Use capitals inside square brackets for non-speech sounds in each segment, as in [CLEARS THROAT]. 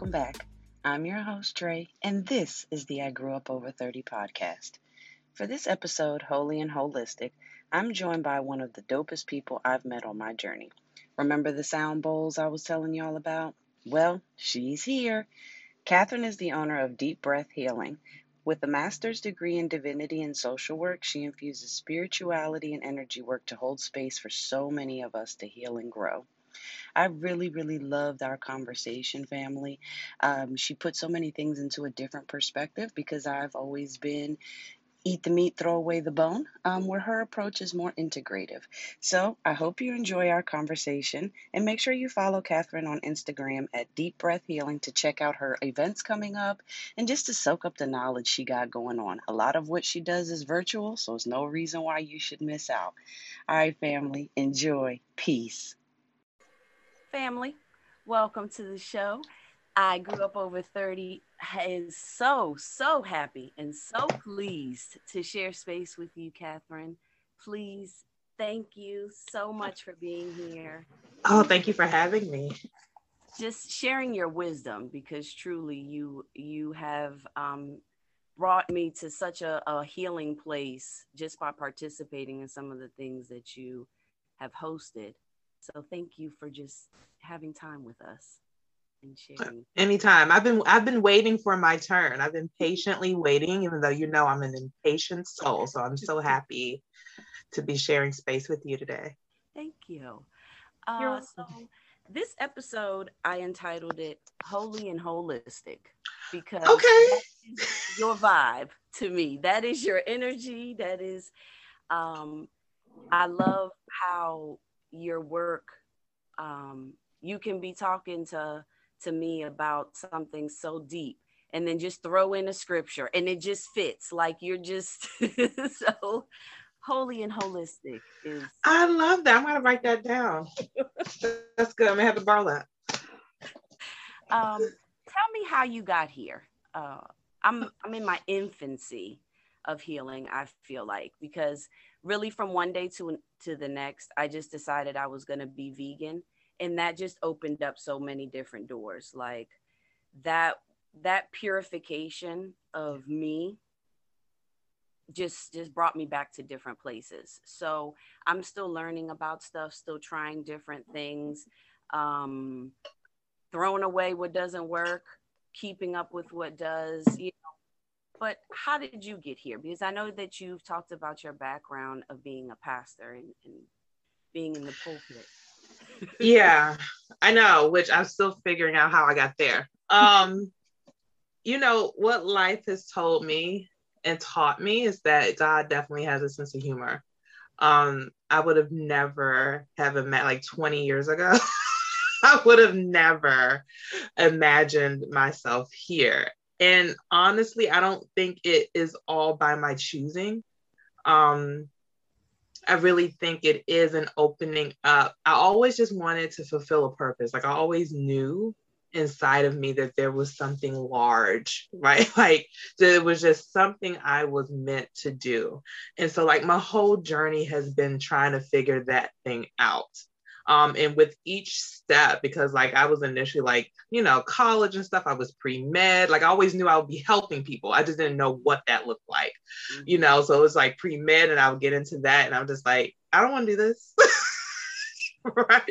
Welcome back. I'm your host, Dre, and this is the I Grew Up Over 30 podcast. For this episode, Holy and Holistic, I'm joined by one of the dopest people I've met on my journey. Remember the sound bowls I was telling y'all about? Well, she's here. Catherine is the owner of Deep Breath Healing. With a master's degree in divinity and social work, she infuses spirituality and energy work to hold space for so many of us to heal and grow. I really, really loved our conversation, family. Um, she put so many things into a different perspective because I've always been eat the meat, throw away the bone, um, where her approach is more integrative. So I hope you enjoy our conversation and make sure you follow Catherine on Instagram at Deep Breath Healing to check out her events coming up and just to soak up the knowledge she got going on. A lot of what she does is virtual, so it's no reason why you should miss out. All right, family, enjoy. Peace family. Welcome to the show. I grew up over 30 is so, so happy and so pleased to share space with you, Catherine. Please, thank you so much for being here. Oh, thank you for having me. Just sharing your wisdom because truly you you have um, brought me to such a, a healing place just by participating in some of the things that you have hosted. So thank you for just having time with us and sharing. Anytime. I've been I've been waiting for my turn. I've been patiently waiting, even though you know I'm an impatient soul. So I'm so happy to be sharing space with you today. Thank you. Uh, so this episode I entitled it Holy and Holistic because okay. your vibe to me. That is your energy. That is um I love how your work um, you can be talking to to me about something so deep and then just throw in a scripture and it just fits. Like you're just [LAUGHS] so holy and holistic is i love that. I'm gonna write that down. [LAUGHS] That's good. I'm gonna have to borrow that. Um, tell me how you got here. Uh, i'm i'm in my infancy of healing i feel like because really from one day to to the next i just decided i was going to be vegan. And that just opened up so many different doors. Like that that purification of me just just brought me back to different places. So i'm still learning about stuff still trying different things. Um throwing away what doesn't work keeping up with what does you but how did you get here? Because I know that you've talked about your background of being a pastor and, and being in the pulpit. [LAUGHS] yeah, I know, which I'm still figuring out how I got there. Um, you know, what life has told me and taught me is that God definitely has a sense of humor. Um, I would have never have met like 20 years ago. [LAUGHS] I would have never imagined myself here. And honestly, I don't think it is all by my choosing. Um, I really think it is an opening up. I always just wanted to fulfill a purpose. Like I always knew inside of me that there was something large, [LAUGHS] right? Like that it was just something I was meant to do. And so, like, my whole journey has been trying to figure that thing out. Um, and with each step, because like I was initially like, you know, college and stuff, I was pre med. Like I always knew I would be helping people. I just didn't know what that looked like, mm-hmm. you know. So it was like pre med, and I would get into that, and I'm just like, I don't want to do this, [LAUGHS] right? [LAUGHS]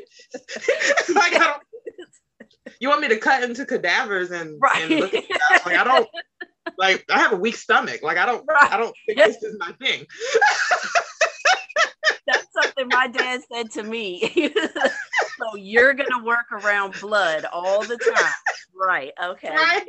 like I don't. You want me to cut into cadavers and, right. and look at that? Like I don't. Like I have a weak stomach. Like I don't. Right. I don't think this is my thing [LAUGHS] something my dad said to me. [LAUGHS] so you're gonna work around blood all the time. Right. Okay. Right.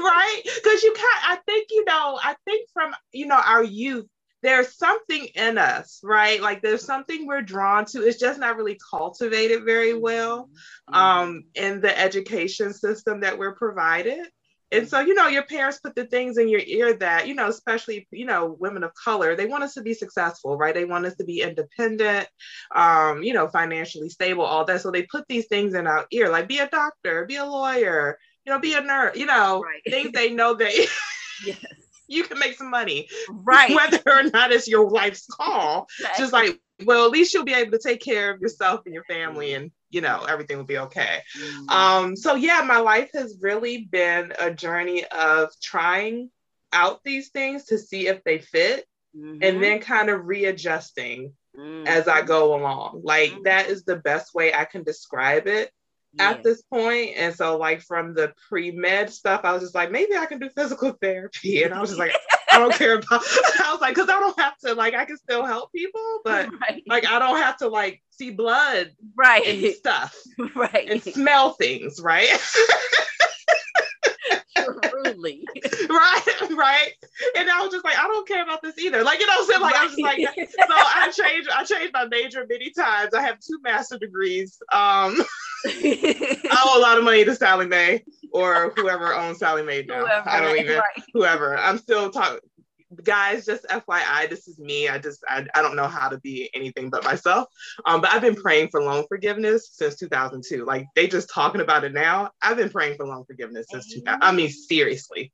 right. Because you can't, I think, you know, I think from, you know, our youth, there's something in us, right? Like there's something we're drawn to. It's just not really cultivated very well mm-hmm. um, in the education system that we're provided and so you know your parents put the things in your ear that you know especially you know women of color they want us to be successful right? They want us to be independent um you know financially stable all that. So they put these things in our ear like be a doctor be a lawyer you know be a nurse you know right. things they know that [LAUGHS] yes. you can make some money right. [LAUGHS] whether or not it's your life's call. Just like well, at least you'll be able to take care of yourself and your family and you know everything will be okay. Mm-hmm. Um, so yeah, my life has really been a journey of trying out these things to see if they fit mm-hmm. and then kind of readjusting mm-hmm. as I go along. Like mm-hmm. that is the best way I can describe it yeah. at this point. And so, like from the pre med stuff, I was just like, maybe I can do physical [LAUGHS] therapy. And I was just like, [LAUGHS] I don't care about. [LAUGHS] I was like, because I don't have to. Like, I can still help people, but right. like, I don't have to like see blood, right, and stuff, right, and smell things, right. Truly. right, right. And I was just like, I don't care about this either. Like, you know what I'm saying? Like, right. I was like, so I changed, I changed my major many times. I have two master degrees. Um, I owe a lot of money to Sallie Mae or whoever owns Sallie Mae now. Whoever, I don't even, right. whoever. I'm still talking guys just fyi this is me. I just I, I don't know how to be anything but myself. Um but i've been praying for loan forgiveness since 2002 like they just talking about it now. I've been praying for loan forgiveness since 2000 i mean seriously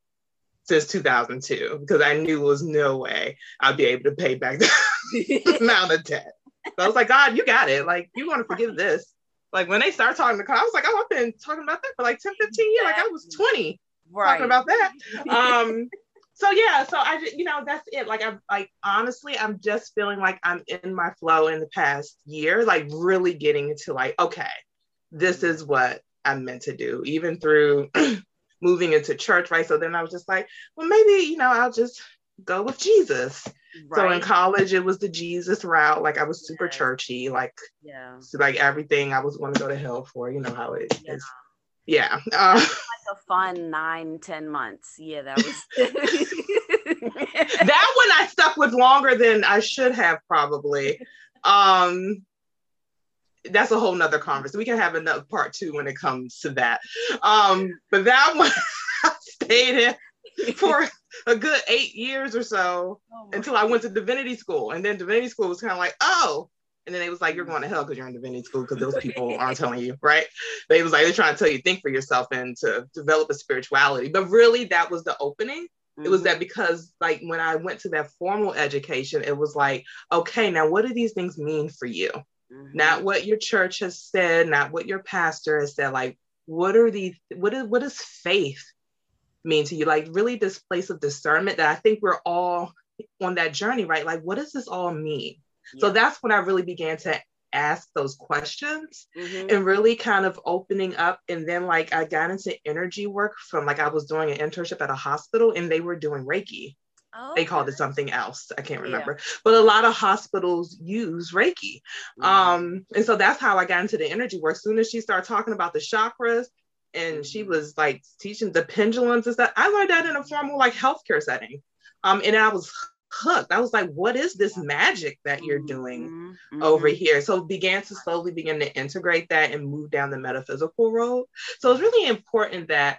since 2002 because i knew there was no way i'd be able to pay back [LAUGHS] the amount of debt. So i was like god you got it. Like you want to forgive this like when they start talking to i was like oh i've been talking about that for like 10 15 years like i was 20 right. talking about that um [LAUGHS] so yeah, so I just, you know that's it. Like I'm like honestly, I'm just feeling like I'm in my flow in the past year, like really getting into like okay, this is what I'm meant to do, even through [CLEARS THROAT] moving into church, right? So then I was just like, well, maybe you know I'll just go with Jesus. Right. So in college, it was the Jesus route. Like I was super yeah. churchy, like yeah, so like everything I was going to go to hell for. You know how it yeah. is yeah. Uh, like a fun nine, ten months. Yeah, that was. [LAUGHS] that one I stuck with longer than I should have probably. Um, that's a whole nother conversation. We can have another part two when it comes to that. Um, but that one [LAUGHS] I stayed in [LAUGHS] for a good eight years or so oh until I went to divinity school. And then divinity school was kind of like, oh, and then they was like, you're going to hell because you're in divinity school because those people [LAUGHS] aren't telling you, right? They was like, they're trying to tell you think for yourself and to develop a spirituality. But really, that was the opening. Mm-hmm. It was that mm-hmm. because like when I went to that formal education, it was like, okay, now what do these things mean for you? Mm-hmm. Not what your church has said, not what your pastor has said. Like, what are these? What is what does faith mean to you? Like, really, this place of discernment that I think we're all on that journey, right? Like, what does this all mean? So that's when I really began to ask those questions mm-hmm. and really kind of opening up. And then, like, I got into energy work from like I was doing an internship at a hospital and they were doing Reiki. Oh, they called it something else. I can't remember. Yeah. But a lot of hospitals use Reiki. Mm-hmm. Um, and so that's how I got into the energy work. As soon as she started talking about the chakras and mm-hmm. she was like teaching the pendulums and stuff, I learned that in a formal like healthcare setting. Um, and I was hooked. I was like, what is this magic that you're doing mm-hmm. over here? So began to slowly begin to integrate that and move down the metaphysical road. So it's really important that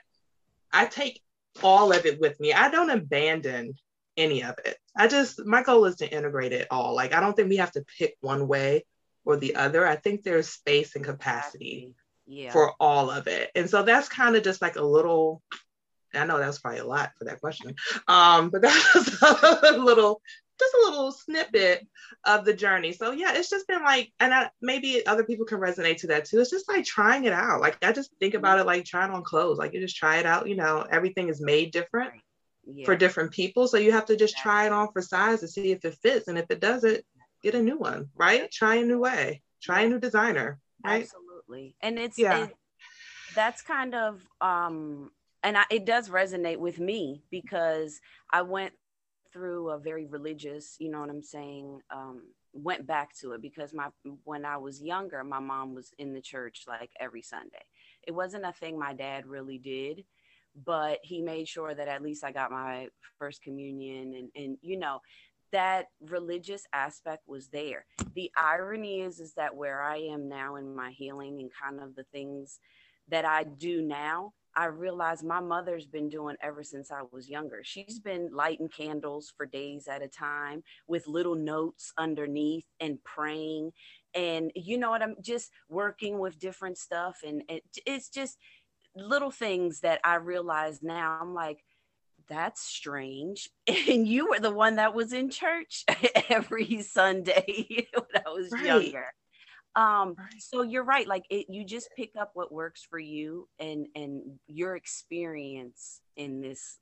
I take all of it with me. I don't abandon any of it. I just my goal is to integrate it all. Like I don't think we have to pick one way or the other. I think there's space and capacity yeah. for all of it. And so that's kind of just like a little I know that's probably a lot for that question. Um, but [LAUGHS] that's a little, just a little snippet of the journey. So yeah, it's just been like, and I, maybe other people can resonate to that too. It's just like trying it out. Like I just think about it like trying on clothes. Like you just try it out. You know, everything is made different yeah. for different people, so you have to just try it on for size to see if it fits, and if it doesn't, get a new one. Right? Try a new way. Try a new designer. Right? Absolutely. And it's yeah. It, that's kind of um and I, it does resonate with me because I went through a very religious, you know what I'm saying, um, went back to it because my when I was younger, my mom was in the church like every Sunday. It wasn't a thing my dad really did, but he made sure that at least I got my first communion and and you know that religious aspect was there. The irony is is that where I am now in my healing and kind of the things that I do now I realize my mother's been doing ever since I was younger. She's been lighting candles for days at a time with little notes underneath and praying. And you know what? I'm just working with different stuff. And it, it's just little things that I realize now. I'm like, that's strange. [LAUGHS] And you were the one that was in church [LAUGHS] every Sunday [LAUGHS] when I was right. younger. Um, right. so you're right. Like it, you just pick up what works for you and and your experience in this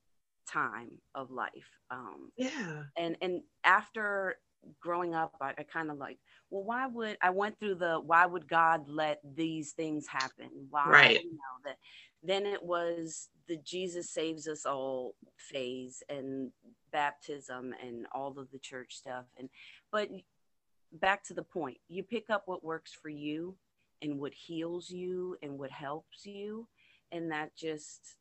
time of life. Um, yeah. And and after growing up, I, I kind of like, well, why would I went through the why would God let these things happen? Why, right. you know, that then it was the Jesus saves us all phase and baptism and all of the church stuff. And but back to the point, you pick up what works for you and what heals you and what helps you. And that just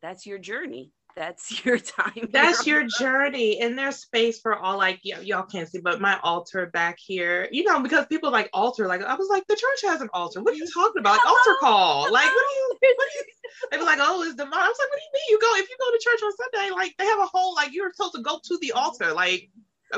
that's your journey that's [LAUGHS] your time. That's your journey. And there's space for all like y- y'all can't see, but my altar back here, you know, because people like altar, like I was like, the church has an altar. What are you mm-hmm. talking about? Like altar call. Like what do you what do you they be like, oh, it's the I was like, what do you mean? You go if you go to church on Sunday, like they have a whole like you're supposed to go to the altar. Like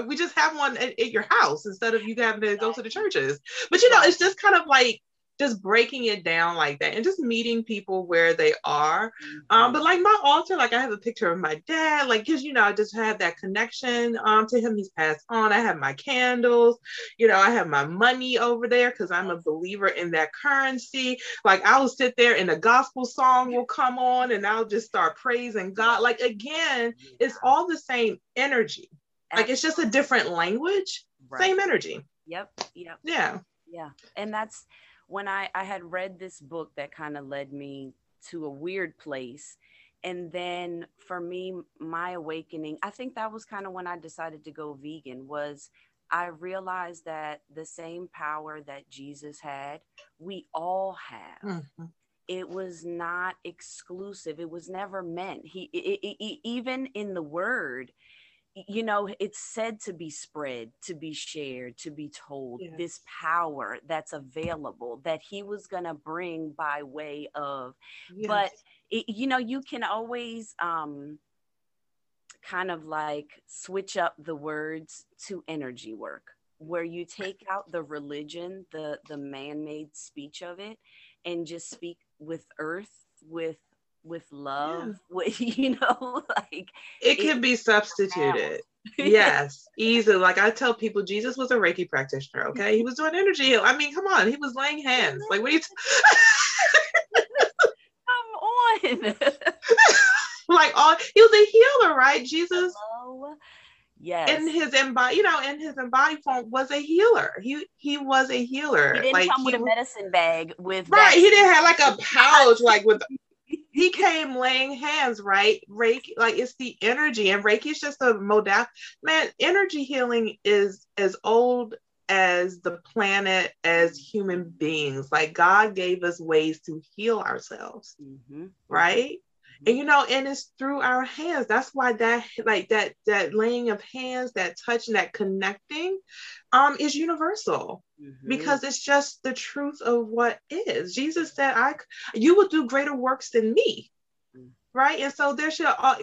we just have one at, at your house instead of you having to go to the churches. But you know, it's just kind of like just breaking it down like that and just meeting people where they are. Um, mm-hmm. but like my altar, like I have a picture of my dad, like because you know, I just have that connection um to him. He's passed on. I have my candles, you know, I have my money over there because I'm a believer in that currency. Like I will sit there and a gospel song will come on and I'll just start praising God. Like again, it's all the same energy. Like it's just a different language, right. same energy. Yep. Yep. Yeah. Yeah. And that's when I, I had read this book that kind of led me to a weird place. And then for me, my awakening, I think that was kind of when I decided to go vegan was I realized that the same power that Jesus had, we all have. Mm-hmm. It was not exclusive. It was never meant. He it, it, it, even in the word, you know it's said to be spread to be shared to be told yes. this power that's available that he was going to bring by way of yes. but it, you know you can always um kind of like switch up the words to energy work where you take out the religion the the man-made speech of it and just speak with earth with with love yeah. [LAUGHS] with you know like it can be substituted [LAUGHS] yes easily like i tell people jesus was a reiki practitioner okay he was doing energy heal i mean come on he was laying hands like what are you t- [LAUGHS] come on like all he was a healer right jesus Hello? Yes. In his embody, you know, in his embodied form was a healer. He he was a healer. He didn't like, come with a medicine bag with right. He didn't have like a pouch like with he came laying hands, right? Reiki, like it's the energy, and Reiki is just a modality. Man, energy healing is as old as the planet, as human beings. Like God gave us ways to heal ourselves, mm-hmm. right? And you know and it's through our hands. That's why that like that that laying of hands that touch and that connecting um is universal. Mm-hmm. because it's just the truth of what is. Jesus said i you will do greater works than me. Mm-hmm. right? And so there should uh,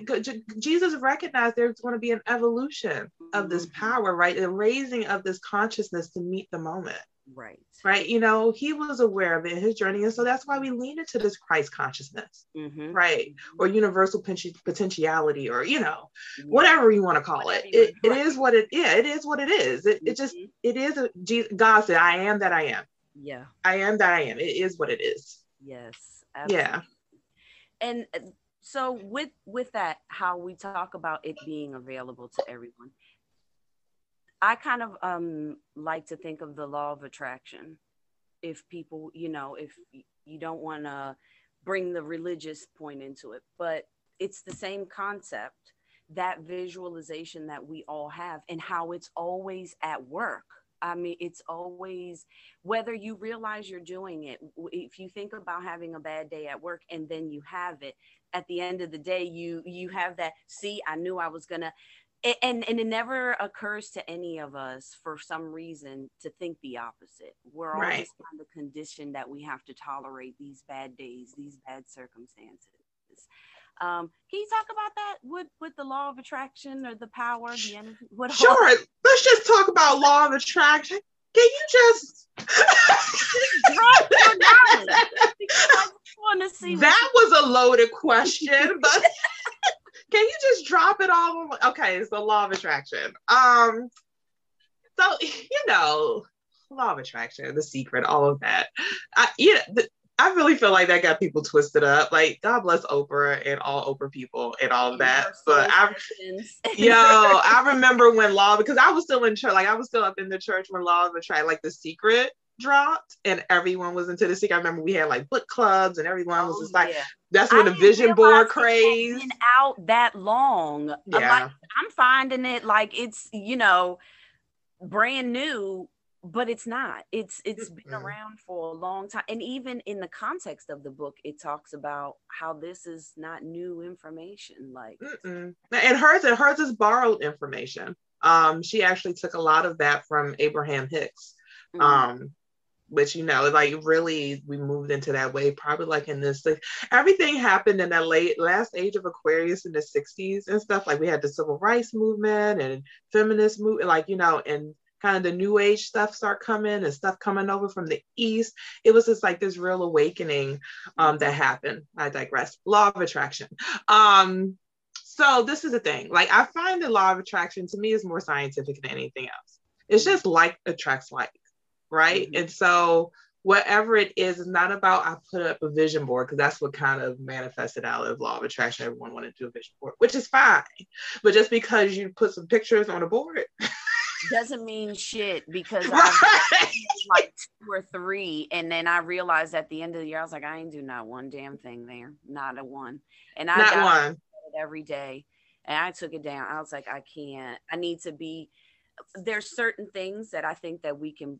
jesus recognized there's going to be an evolution of this mm-hmm. power right? The raising of this consciousness to meet the moment Right. Right. You know, he was aware of it in his journey. And so that's why we lean into this Christ consciousness, mm-hmm. right? Or universal potentiality, or, you know, whatever you want to call whatever it. It, it is what it, yeah, it is what it is. It, mm-hmm. it just, mm-hmm. it is, a, Jesus, God said, I am that I am. Yeah. I am that I am. It is what it is. Yes. Absolutely. Yeah. And uh, so with, with that, how we talk about it being available to everyone, I kind of um, like to think of the law of attraction. If people, you know, if you don't want to bring the religious point into it, but it's the same concept that visualization that we all have and how it's always at work. I mean, it's always whether you realize you're doing it. If you think about having a bad day at work and then you have it, at the end of the day, you you have that. See, I knew I was gonna and and it never occurs to any of us for some reason to think the opposite we're all right. just kind of conditioned that we have to tolerate these bad days these bad circumstances um, can you talk about that with with the law of attraction or the power the energy what sure let's just talk about law of attraction can you just [LAUGHS] drop your knowledge? that was a loaded question but [LAUGHS] can you just drop it all? Okay, it's the law of attraction. Um, so you know, law of attraction, the secret, all of that. I, yeah, the, I really feel like that got people twisted up. Like, God bless Oprah and all Oprah people and all of that. But I, [LAUGHS] yo, I remember when Law, because I was still in church, like I was still up in the church when Law of Attraction, like The Secret dropped and everyone was into the secret. I remember we had like book clubs and everyone was oh, just like, yeah. that's when I the vision board craze. Been out that long. Yeah. I'm, like, I'm finding it like it's, you know, brand new but it's not it's it's been mm-hmm. around for a long time and even in the context of the book it talks about how this is not new information like Mm-mm. and hers and hers is borrowed information um she actually took a lot of that from abraham hicks mm-hmm. um which you know like really we moved into that way probably like in this like everything happened in that late last age of aquarius in the 60s and stuff like we had the civil rights movement and feminist movement like you know and kind of the new age stuff start coming and stuff coming over from the east. It was just like this real awakening um, that happened. I digress. Law of attraction. Um, so this is the thing like i find the law of attraction to me is more scientific than anything else. It's just like attracts like right mm-hmm. and so whatever it is is not about i put up a vision board because that's what kind of manifested out of law of attraction everyone wanted to do a vision board which is fine but just because you put some pictures on a board doesn't mean shit because [LAUGHS] I like two or three, and then I realized at the end of the year I was like, I ain't do not one damn thing there, not a one, and I not got one. it every day, and I took it down. I was like, I can't. I need to be. There's certain things that I think that we can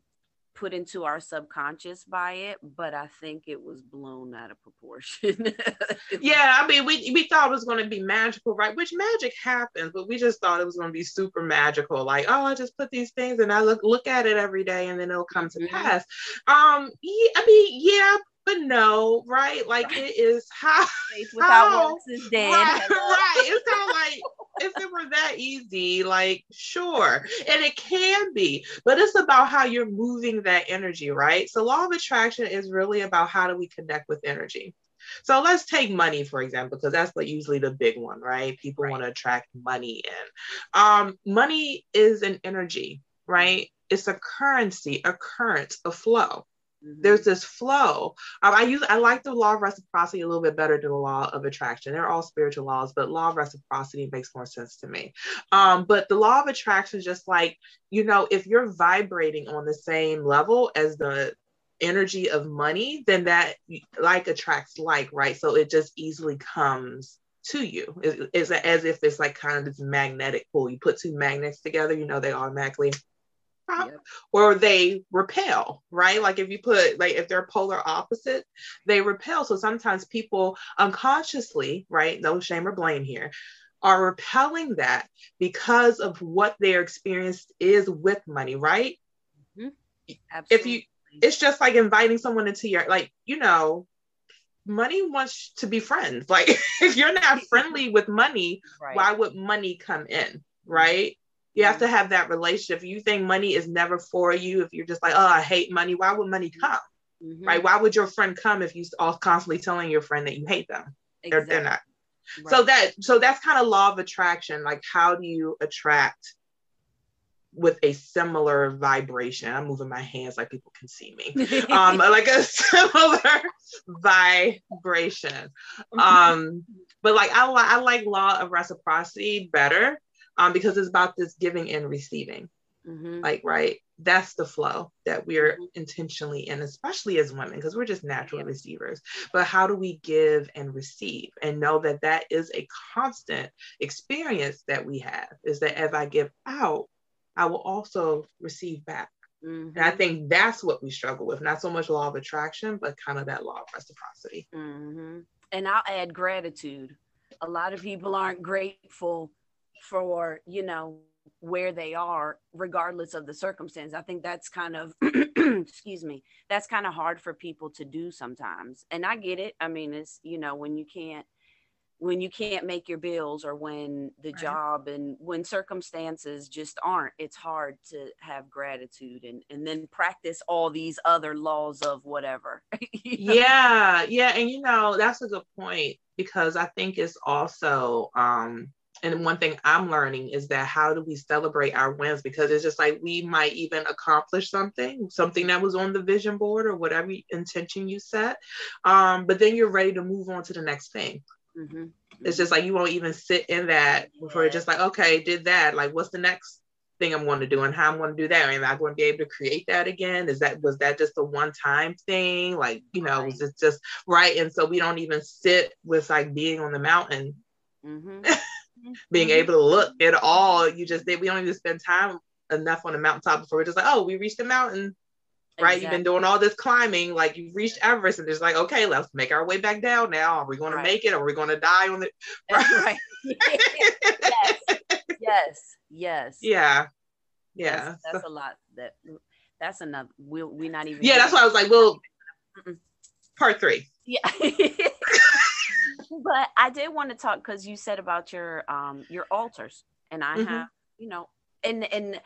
put into our subconscious by it, but I think it was blown out of proportion. [LAUGHS] yeah, I mean, we we thought it was going to be magical, right? Which magic happens, but we just thought it was going to be super magical. Like, oh, I just put these things and I look look at it every day, and then it'll come to mm-hmm. pass. Um, yeah, I mean, yeah, but no, right? [LAUGHS] Like it is how faith without how, works is dead. Right, right. [LAUGHS] It's kind of like if it were that easy, like sure, and it can be, but it's about how you're moving that energy, right? So law of attraction is really about how do we connect with energy. So let's take money, for example, because that's like usually the big one, right? People right. want to attract money in. Um, money is an energy, right? It's a currency, a current, a flow. There's this flow. Um, I use I like the law of reciprocity a little bit better than the law of attraction. They're all spiritual laws, but law of reciprocity makes more sense to me. Um, but the law of attraction is just like you know, if you're vibrating on the same level as the energy of money, then that like attracts like, right? So it just easily comes to you. It's as if it's like kind of this magnetic pull. You put two magnets together, you know, they automatically yep. or they repel, right? Like if you put like if they're polar opposite, they repel. So sometimes people unconsciously, right? No shame or blame here, are repelling that because of what their experience is with money, right? Mm-hmm. If you it's just like inviting someone into your like, you know, money wants to be friends. [LAUGHS] Like if you're not friendly with money, right. why would money come in? Right. You have to have that relationship. You think money is never for you. If you're just like, oh, I hate money, why would money come? Mm-hmm. Right? Why would your friend come if you are constantly telling your friend that you hate them? Exactly. They're, they're not. Right. So that so that's kind of law of attraction. Like how do you attract with a similar vibration? I'm moving my hands like people can see me. [LAUGHS] um, like a similar vibration. [LAUGHS] Um, but like I, I like law of reciprocity better um, because it's about this giving and receiving. Mm-hmm. Like, right? That's the flow that we're mm-hmm. intentionally in, especially as women, because we're just natural yeah. receivers. But how do we give and receive and know that that is a constant experience that we have? Is that as I give out, I will also receive back. Mm-hmm. And I mm-hmm. think that's what we struggle with, not so much law of attraction, but kind of that law of reciprocity. Mm-hmm. And I'll add gratitude. A lot of people aren't grateful for you know where they are regardless of the circumstance. I think that's kind of [CLEARS THROAT] excuse me that's kind of hard for people to do sometimes. And i get it. I mean it's you know when you can't when you can't make your bills or when the right. job and when circumstances just aren't it's hard to have gratitude and and then practice all these other laws of whatever. [LAUGHS] Yeah yeah. And you know that's a good point because I think it's also um and one thing I'm learning is that how do we celebrate our wins? Because it's just like we might even accomplish something, something that was on the vision board or whatever intention you set. Um, but then you're ready to move on to the next thing. Mm-hmm. It's just like you won't even sit in that before it's just like, okay, did that. Like, what's the next thing I'm going to do and how I'm going to do that? Am I going to be able to create that again? Is that was that just a one time thing? Like, you know, right. was it just right? And so we don't even sit with like being on the mountain. Mm-hmm. [LAUGHS] being mm-hmm. able to look at all. You just did. we don't even spend time enough on the mountaintop before we're just like, oh, we reached the mountain. Right, exactly. you've been doing all this climbing, like you've reached Everest, and it's like, okay, let's make our way back down now. Are we going right. to make it? Or are we going to die on the? [LAUGHS] Right. [LAUGHS] yes. Yes. Yes. Yeah. Yeah. That's, that's a lot. That that's enough. We'll we not even. Yeah, that's why I was like, well, part three. Yeah. [LAUGHS] [LAUGHS] but I did want to talk because you said about your um your altars, and I mm-hmm. have you know, and and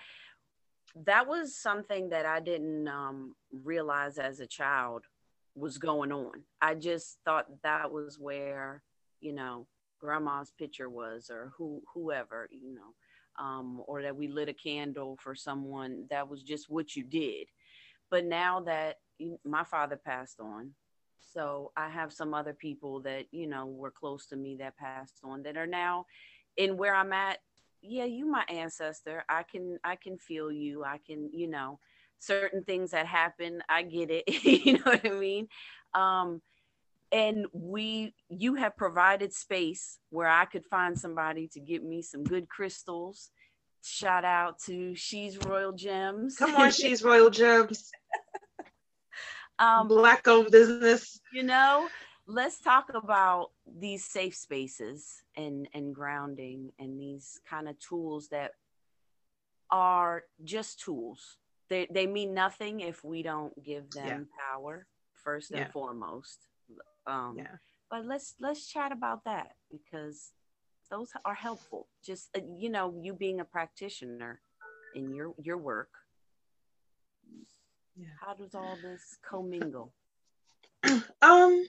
that was something that I didn't um realize as a child was going on. I just thought that was where you know grandma's picture was, or who whoever you know. Um, or that we lit a candle for someone that was just what you did but now that my father passed on so I have some other people that, you know, were close to me that passed on that are now in where I'm at. Yeah, you my ancestor. I can I can feel you. I can, you know, certain things that happen, I get it. [LAUGHS] you know what I mean? Um and we you have provided space where I could find somebody to get me some good crystals. Shout out to She's Royal Gems. Come on, She's Royal Gems. [LAUGHS] um, black owned business you know let's talk about these safe spaces and and grounding and these kind of tools that are just tools they, they mean nothing if we don't give them yeah. power first and yeah. foremost um yeah. but let's let's chat about that because those are helpful just uh, you know you being a practitioner in your your work yeah. How does all this commingle? [CLEARS THROAT] um,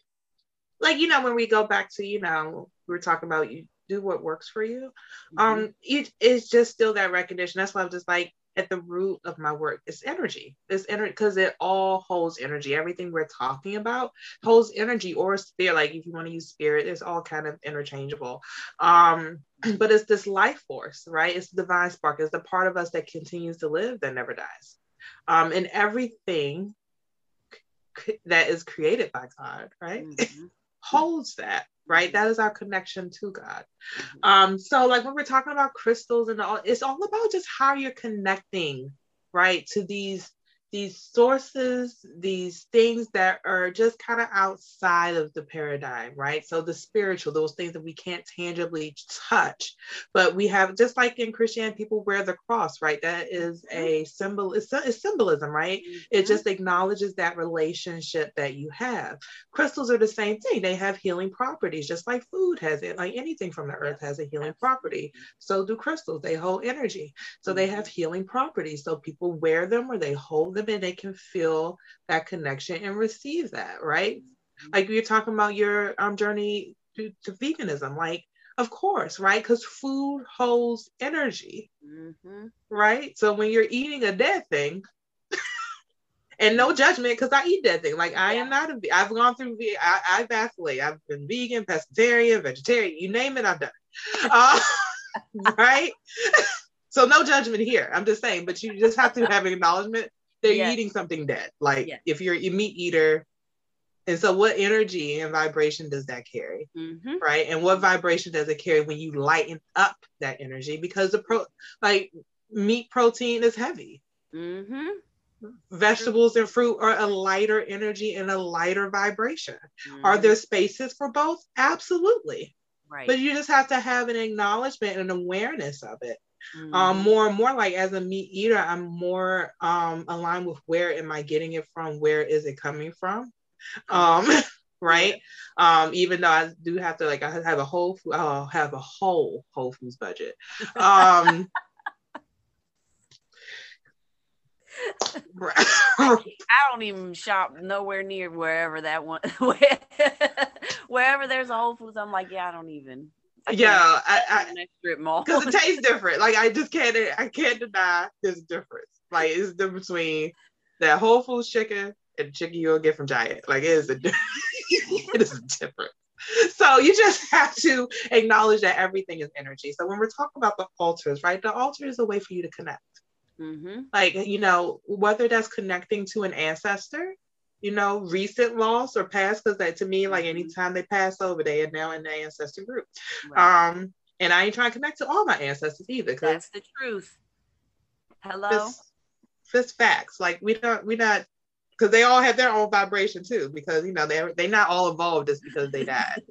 like you know, when we go back to you know, we are talking about you do what works for you. Mm-hmm. Um, it is just still that recognition. That's why I'm just like at the root of my work is energy. It's energy because it all holds energy. Everything we're talking about holds energy or spirit. Like if you want to use spirit, it's all kind of interchangeable. Um, [CLEARS THROAT] but it's this life force, right? It's the divine spark. It's the part of us that continues to live that never dies um, and everything c- that is created by God, right, [LAUGHS] mm-hmm. holds that, right? That is our connection to God. Mm-hmm. Um, so, like when we're talking about crystals and all, it's all about just how you're connecting, right, to these these sources, these things that are just kind of outside of the paradigm, right? So the spiritual, those things that we can't tangibly touch, but we have just like in Christianity, people wear the cross, right? That is mm-hmm. a symbol, it's, it's symbolism, right? Mm-hmm. It just acknowledges that relationship that you have. Crystals are the same thing. They have healing properties, just like food has it, like anything from the earth has a healing property. So do crystals, they hold energy. So they have mm-hmm. healing properties. So people wear them or they hold them and they can feel that connection and receive that, right? Like you're talking about your um, journey to, to veganism, like of course, right? Because food holds energy, mm-hmm. right? So when you're eating a dead thing, [LAUGHS] and no judgment because I eat dead thing. Like I yeah. am not a. I've gone through. I, I vacillate. I've been vegan, pescatarian, vegetarian. You name it, I've done. It. [LAUGHS] Uh, right. [LAUGHS] so no judgment here. I'm just saying, but you just have to have acknowledgement they're yes. eating something dead. Like yes. if you're a meat eater, and so what energy and vibration does that carry? Mm-hmm. Right. And what vibration does it carry when you lighten up that energy? Because the pro like meat protein is heavy. Mm-hmm. Vegetables and fruit are a lighter energy and a lighter vibration. Mm-hmm. Are there spaces for both? Absolutely. Right. But you just have to have an acknowledgement and awareness of it. Mm-hmm. Um, more and more like as a meat eater, I'm more um, aligned with where am I getting it from? Where is it coming from? Um, [LAUGHS] right? Um, even though I do have to like I have a whole I'll have a whole Whole Foods budget. Um, [LAUGHS] [LAUGHS] I don't even shop nowhere near wherever that one Wherever there's a Whole Foods, I'm like, yeah, I don't even. I yeah, I, I because it tastes different. Like I just can't I can't deny there's a difference. Like it's the difference between that Whole Foods chicken and the chicken you'll get from Giant. Like it is a [LAUGHS] it is different. So you just [LAUGHS] have to acknowledge that everything is energy. So when we're talking about the altars, right? The altar is a way for you to connect. hmm Like, you know, whether that's connecting to an ancestor, you know, recent loss or past, because that to me, like Mhm. anytime they pass over, they are now in the ancestor group. Right. Um, and I ain't trying to connect to all my ancestors either, because That's the truth. Hello. this this facts. Like we don't we not because they all have their own vibration too, because you know they they not all evolved just because they died.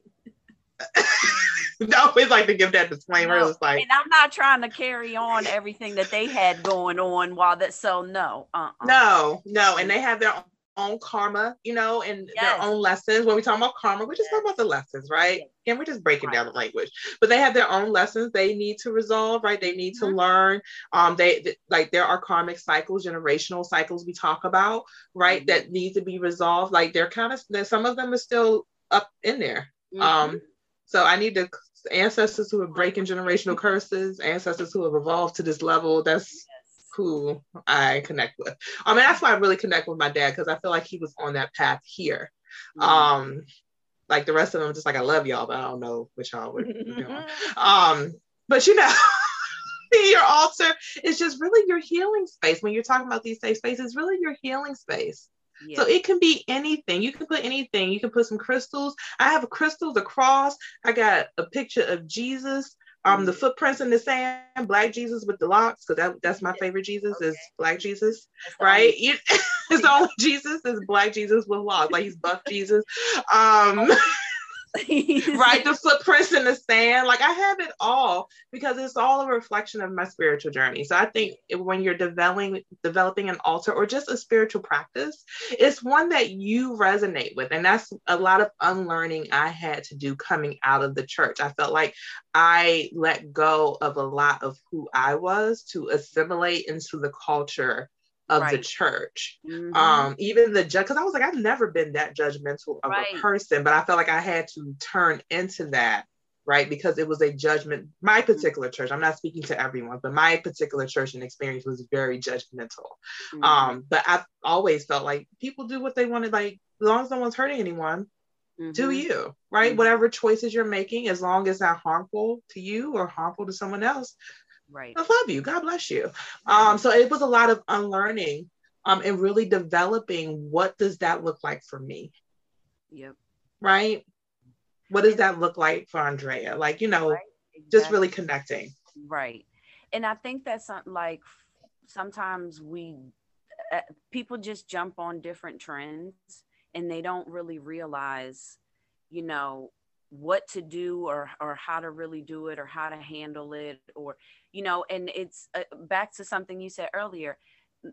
[LAUGHS] [LAUGHS] I always like to give that disclaimer. No, It's like and I'm not trying to carry on everything that they had going on while that. So no. Uh-uh. no, no, and they have their own karma, you know, and Yes. their own lessons. When we talk about karma, we're just talking about the lessons, right? Yes. And we're just breaking Right. down the language. But they have their own lessons they need to resolve, right? They need to Mhm. learn. Um, they th- like there are karmic cycles, generational cycles we talk about, right? Mhm. That need to be resolved. Like they're kind of some of them are still up in there. Mhm. Um, so I need to ancestors who are breaking generational curses, ancestors who have evolved to this level. That's Yes. Who I connect with. I mean, that's why I really connect with my dad because I feel like he was on that path here. Mhm. Um, like the rest of them, just like I love y'all, but I don't know which y'all would. would be on. [LAUGHS] Um, but you know, [LAUGHS] your altar is just really your healing space. When you're talking about these safe spaces, really your healing space. So it can be anything. You can put anything. You can put some crystals. I have a crystal, the cross. I got a picture of Jesus. Um, the footprints in the sand, black Jesus with the locks, because that, that's my favorite Jesus is black Jesus, That's right? You, [LAUGHS] it's the only Jesus is black Jesus with locks, like he's buff Jesus. [LAUGHS] Um, [LAUGHS] [LAUGHS] right the footprints in the sand like i have it all because it's all a reflection of my spiritual journey. So i think when you're developing developing an altar or just a spiritual practice it's one that you resonate with. And that's a lot of unlearning i had to do coming out of the church. I felt like i let go of a lot of who i was to assimilate into the culture of the Right. church Mhm. um even the judge because i was like i've never been that judgmental of Right. a person but i felt like i had to turn into that right because it was a judgment my particular church i'm not speaking to everyone but my particular church and experience was very judgmental Mhm. um but i've always felt like people do what they wanted like as long as no one's hurting anyone do Mhm. you right Mhm. whatever choices you're making as long as not harmful to you or harmful to someone else Right. I love you. God bless you. Um, so it was a lot of unlearning um, and really developing what does that look like for me, Yep. right? What does that look like for Andrea? Like, you know, Right. just really connecting. Right. And I think that's something like sometimes we uh, people just jump on different trends and they don't really realize, you know, what to do or or how to really do it or how to handle it or you know and it's uh, back to something you said earlier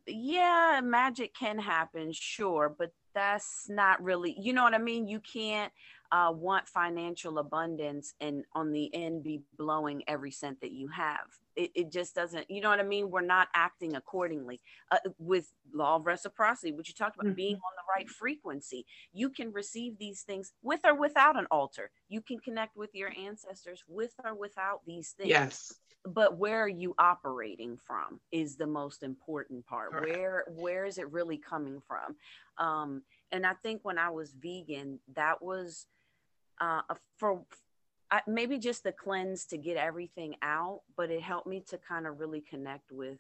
yeah magic can happen sure but that's not really you know what i mean you can't uh, want financial abundance and on the end be blowing every cent that you have. It, it just doesn't, you know what I mean? We're not acting accordingly. Uh, with law of reciprocity, which you talked about, Mhm. being on the right frequency, you can receive these things with or without an altar. You can connect with your ancestors with or without these things Yes. but where are you operating from is the most important part Correct. where where is it really coming from um and i think when i was vegan that was uh for I, maybe just the cleanse to get everything out but it helped me to kind of really connect with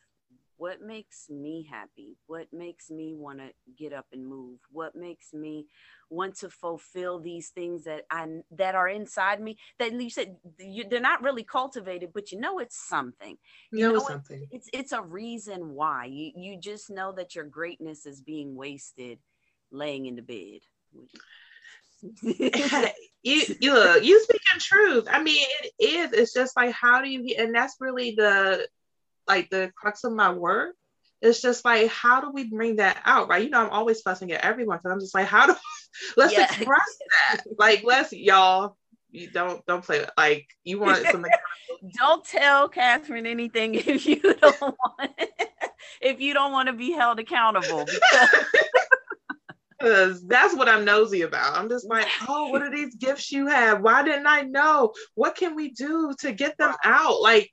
what makes me happy what makes me want to get up and move what makes me want to fulfill these things that i that are inside me that you said you, they're not really cultivated but you know it's something. You know, know something. it's it's a reason why. You you just know that your greatness is being wasted laying in the bed [LAUGHS] [LAUGHS] you you look, you speaking truth. I mean, it is. It's just like how do you and that's really the like the crux of my work. It's just like how do we bring that out, right? You know, I'm always fussing at everyone because I'm just like, how do [LAUGHS] let's Yeah. express that? Like, let's y'all. You don't don't play with- like you want [LAUGHS] something. don't tell catherine anything [LAUGHS] if you don't want if you don't want to be held accountable because Because that's what I'm nosy about. I'm just like, oh, what are these gifts you have? Why didn't I know? What can we do to get them out? Like,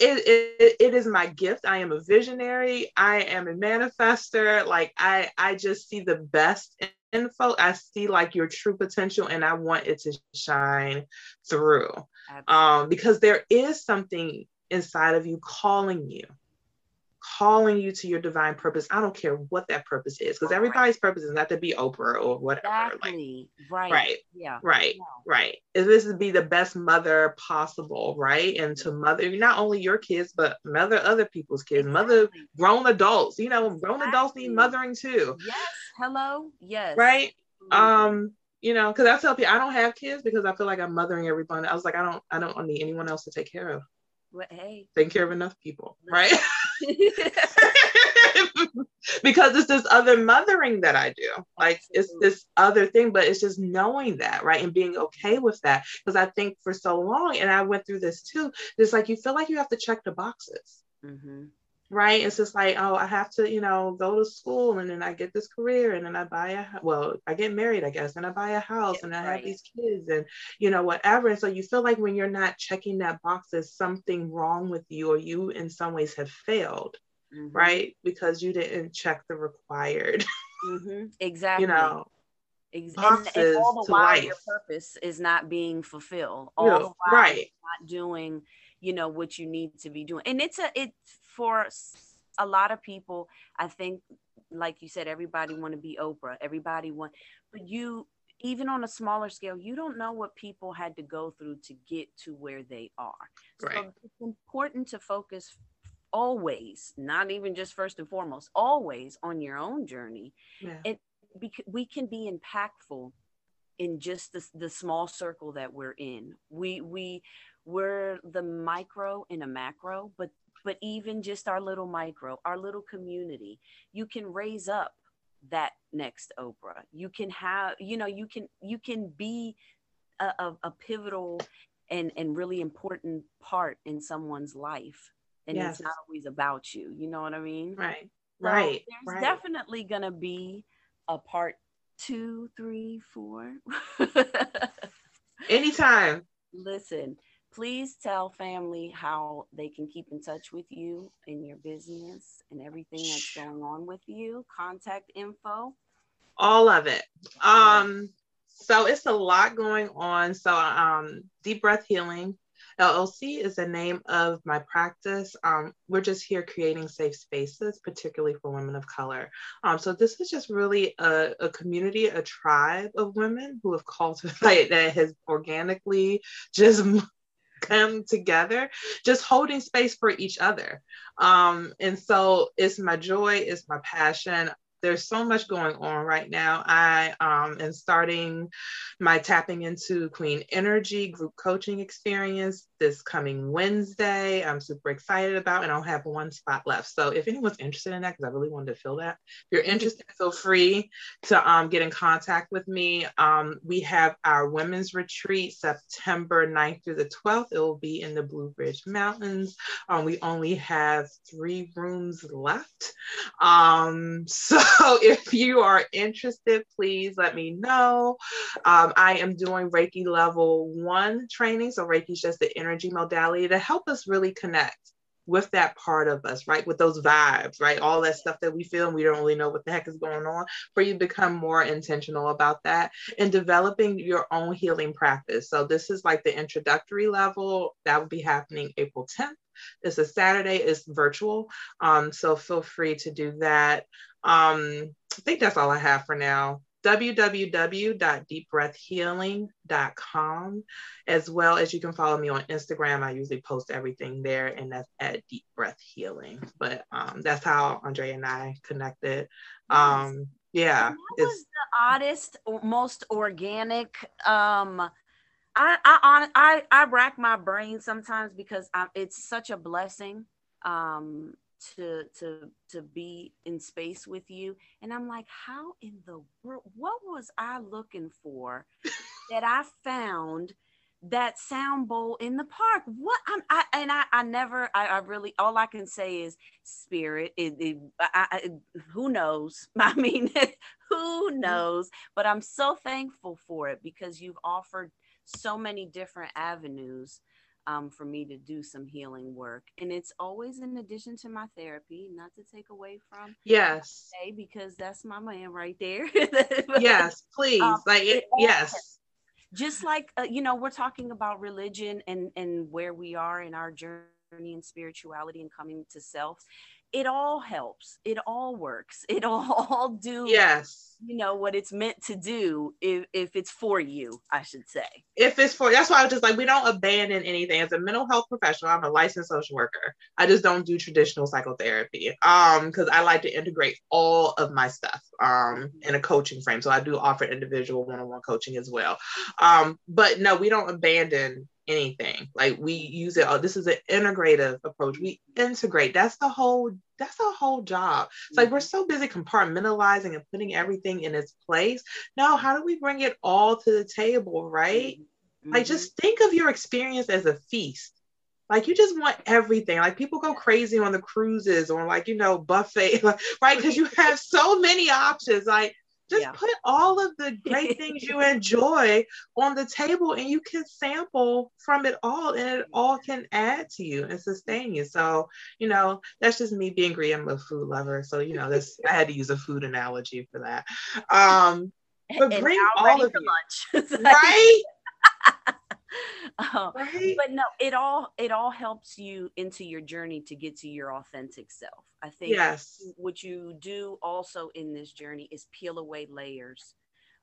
it, it, it is my gift. I am a visionary. I am a manifester. Like I I just see the best info. I see like your true potential and I want it to shine through. Um because there is something inside of you calling you calling you to your divine purpose. I don't care what that purpose is, because everybody's purpose is not to be Oprah or whatever. Exactly. Like, right. Right. Yeah. Right. Yeah. Right. Is this to be the best mother possible, right? And to mother not only your kids, but mother other people's kids, exactly. mother grown adults. You know, grown exactly. adults need mothering too. Yes. Hello. Yes. Right. Um, you know, because I tell people I don't have kids because I feel like I'm mothering everyone. I was like, I don't, I don't need anyone else to take care of. Well, hey, taking care of enough people, right? [LAUGHS] because it's this other mothering that I do. Like it's this other thing, but it's just knowing that, right? And being okay with that. Because I think for so long, and I went through this too, it's like you feel like you have to check the boxes. Mm-hmm right? It's just like, oh, I have to, you know, go to school and then I get this career and then I buy a, well, I get married, I guess, and I buy a house yeah, and I right. have these kids and, you know, whatever. And so you feel like when you're not checking that box, there's something wrong with you or you in some ways have failed, mm-hmm. right? Because you didn't check the required. [LAUGHS] Mm-hmm. Exactly. you know, Ex- and, and, all the while life. your purpose is not being fulfilled all the while right not doing you know what you need to be doing and it's a it for a lot of people i think like you said everybody want to be oprah everybody want but you even on a smaller scale you don't know what people had to go through to get to where they are right. so it's important to focus always not even just first and foremost always on your own journey yeah. it we can be impactful in just the, the small circle that we're in. We we we're the micro in a macro but but even just our little micro our little community you can raise up that next oprah. You can have you know you can you can be a, a, a pivotal and and really important part in someone's life and yes. it's not always about you. You know what i mean? Right. So right. there's right. definitely gonna be a part two three four. [LAUGHS] Anytime. Listen please tell family how they can keep in touch with you in your business and everything that's going on with you. Contact info. All of it. Um so it's a lot going on. So um deep breath healing LLC is the name of my practice. Um, we're just here creating safe spaces, particularly for women of color. Um, so this is just really a, a, community, a tribe of women who have cultivated [LAUGHS] that has organically just come together, just holding space for each other. Um, and so it's my joy, it's my passion there's so much going on right now. I um, am starting my tapping into Queen Energy group coaching experience this coming Wednesday. I'm super excited about, and I'll have one spot left. So if anyone's interested in that, because I really wanted to fill that, if you're interested, feel free to um, get in contact with me. Um, we have our women's retreat September 9th through the 12th. It will be in the Blue Ridge Mountains. Um, we only have three rooms left. Um, [LAUGHS] so so [LAUGHS] if you are interested, please let me know. Um, I am doing Reiki level one training. So Reiki is just the energy modality to help us really connect with that part of us, right? With those vibes, right? All that stuff that we feel and we don't really know what the heck is going on, for you to become more intentional about that and developing your own healing practice. So this is like the introductory level that will be happening April 10th. It's a Saturday, it's virtual. Um, so feel free to do that. Um, I think that's all I have for now. Www.deepbreathhealing.com as well as you can follow me on instagram. I usually post everything there and that's at deep breath healing. But um, that's how andre and i connected. Um, yeah that was the oddest most organic um I, I I I rack my brain sometimes because I, it's such a blessing. Um, to to to be in space with you and i'm like how in the world what was i looking for [LAUGHS] that i found that sound bowl in the park. What I'm, I, and I, I never, I, I really, all I can say is spirit. It, it I, I, who knows? [LAUGHS] I mean, [LAUGHS] who mm-hmm. knows? But I'm so thankful for it because you've offered so many different avenues um, for me to do some healing work. And it's always in addition to my therapy, not to take away from yes, because that's my man right there. [LAUGHS] yes, please, um, like it, yes. just like uh, you know we're talking about religion and and where we are in our journey in spirituality and coming to self it all helps. It all works. [LAUGHS] It all do yes. you know what it's meant to do if, if it's for you i should say. If it's for that's why i was just like we don't abandon anything. As a mental health professional i'm a licensed social worker. I just don't do traditional psychotherapy um because i like to integrate all of my stuff um in a coaching frame. So i do offer individual one-on-one coaching as well. Um but no we don't abandon anything. Like we use it. Oh, this is an integrative approach. We integrate. That's the whole. That's the whole job. It's like we're so busy compartmentalizing and putting everything in its place. No, how do we bring it all to the table, right? Mm-hmm. Like just think of your experience as a feast. Like you just want everything. Like people go crazy on the cruises or like you know buffet, [LAUGHS] right? Because you have so many options. Like just yeah. put all of the great [LAUGHS] things you enjoy on the table and you can sample from it all and it all can add to you and sustain you. So, you know, that's just me being greedy. I'm a food lover. So, you know, this I had to use a food analogy for that. Um but [LAUGHS] bring all of you. lunch. [LAUGHS] right? Uh, [LAUGHS] right? But no, it all it all helps you into your journey to get to your authentic self. I think yes. what you do also in this journey is peel away layers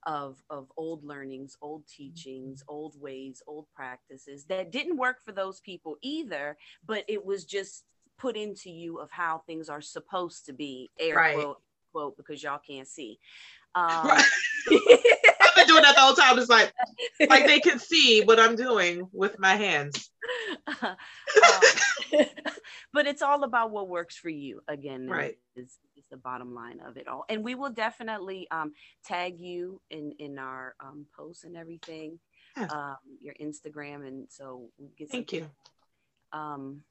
of of old learnings, old teachings, old ways, old practices that didn't work for those people either, but it was just put into you of how things are supposed to be, air right. quote quote, because y'all can't see. [LAUGHS] Um, right. [LAUGHS] been doing that the whole time. It's like, like they can [LAUGHS] see what I'm doing with my hands. Uh, [LAUGHS] but it's all about what works for you. Again, right? Is, is the bottom line of it all. And we will definitely um, tag you in in our um, posts and everything, yeah. um, your Instagram, and so we get. Thank you. Um,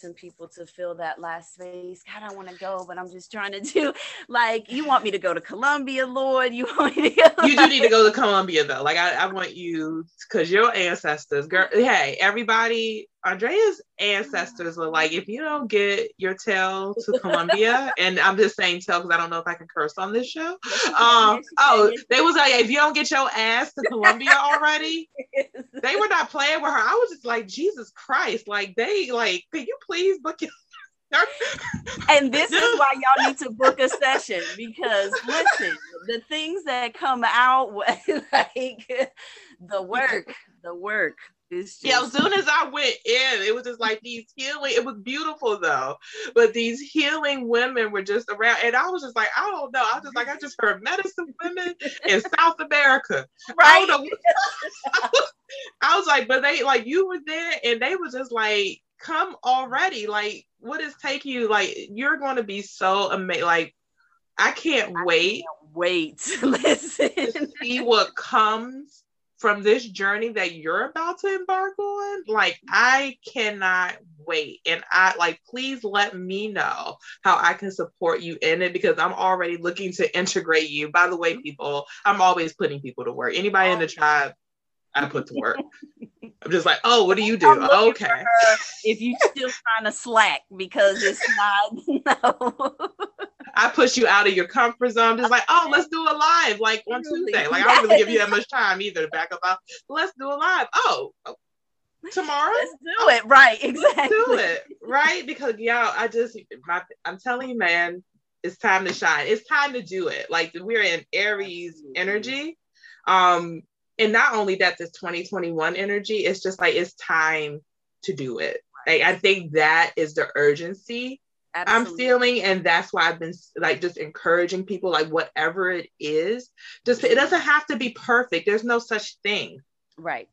some people to fill that last space. God, I want to go, but I'm just trying to [LAUGHS] do like you want me to go to Colombia, Lord. You want me to go. You do need to go to [LAUGHS] Colombia though. Like I, I want you because your ancestors, girl. Hey, everybody Andrea's ancestors were like, if you don't get your tail to Colombia, [LAUGHS] and I'm just saying tail because I don't know if I can curse on this show. Um, oh, they was like, if you don't get your ass to Colombia already, they were not playing with her. I was just like, Jesus Christ, like they like, can you please book it? [LAUGHS] and this is why y'all need to book a session [LAUGHS] because listen, the things that come out [LAUGHS] like the work, the work just... Yeah, as soon as I went in, it was just like these healing. It was beautiful though, but these healing women were just around, and I was just like, I don't know. I was just like, I just heard medicine women in [LAUGHS] South America. Right. I, [LAUGHS] I was like, but they like you were there, and they were just like, come already. Like, what is taking you? Like, you're going to be so amazing. Like, I can't I wait. Can't wait. [LAUGHS] Listen. To see what comes from this journey that you're about to embark on like i cannot wait. And i like please let me know how i can support you in it because i'm already looking to integrate you. By the way mm-hmm. people i'm always putting people to work. Anybody in the tribe I put to work. [LAUGHS] I'm just like, oh, what do you do? Okay. If you still trying to slack because it's not [LAUGHS] no. I push you out of your comfort zone. I'm just like, oh, let's do a live like on Tuesday. Like I don't really give you that much time either to back up. Out. Let's do a live. Oh, oh tomorrow. Let's do it. Right. Exactly. do it. Right. Because y'all, I just my, I'm telling you, man, it's time to shine. It's time to do it. Like we're in Aries energy. Um, and not only that, this 2021 energy, it's just like it's time to do it. Like I think that is the urgency Absolutely. I'm feeling, and that's why I've been like just encouraging people, like whatever it is, just it doesn't have to be perfect. There's no such thing. Right.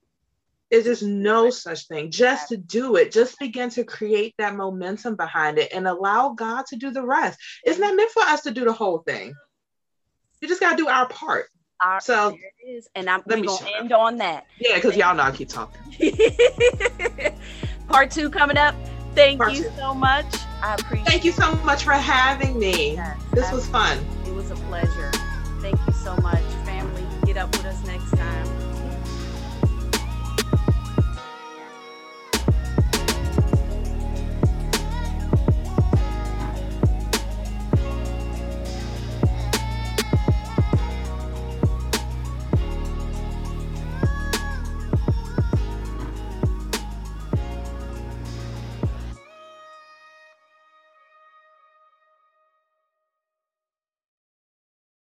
There's just no such thing. Just to do it, just begin to create that momentum behind it and allow God to do the rest. It's not meant for us to do the whole thing. You just got to do our part. Our, so there it is. And I'm we're gonna end up. on that. Yeah, because y'all know I keep talking. [LAUGHS] Part two coming up. Thank Part you two. so much. I appreciate Thank you so much for having me. Yes, this was fun. It was a pleasure. Thank you so much, family. Get up with us next time.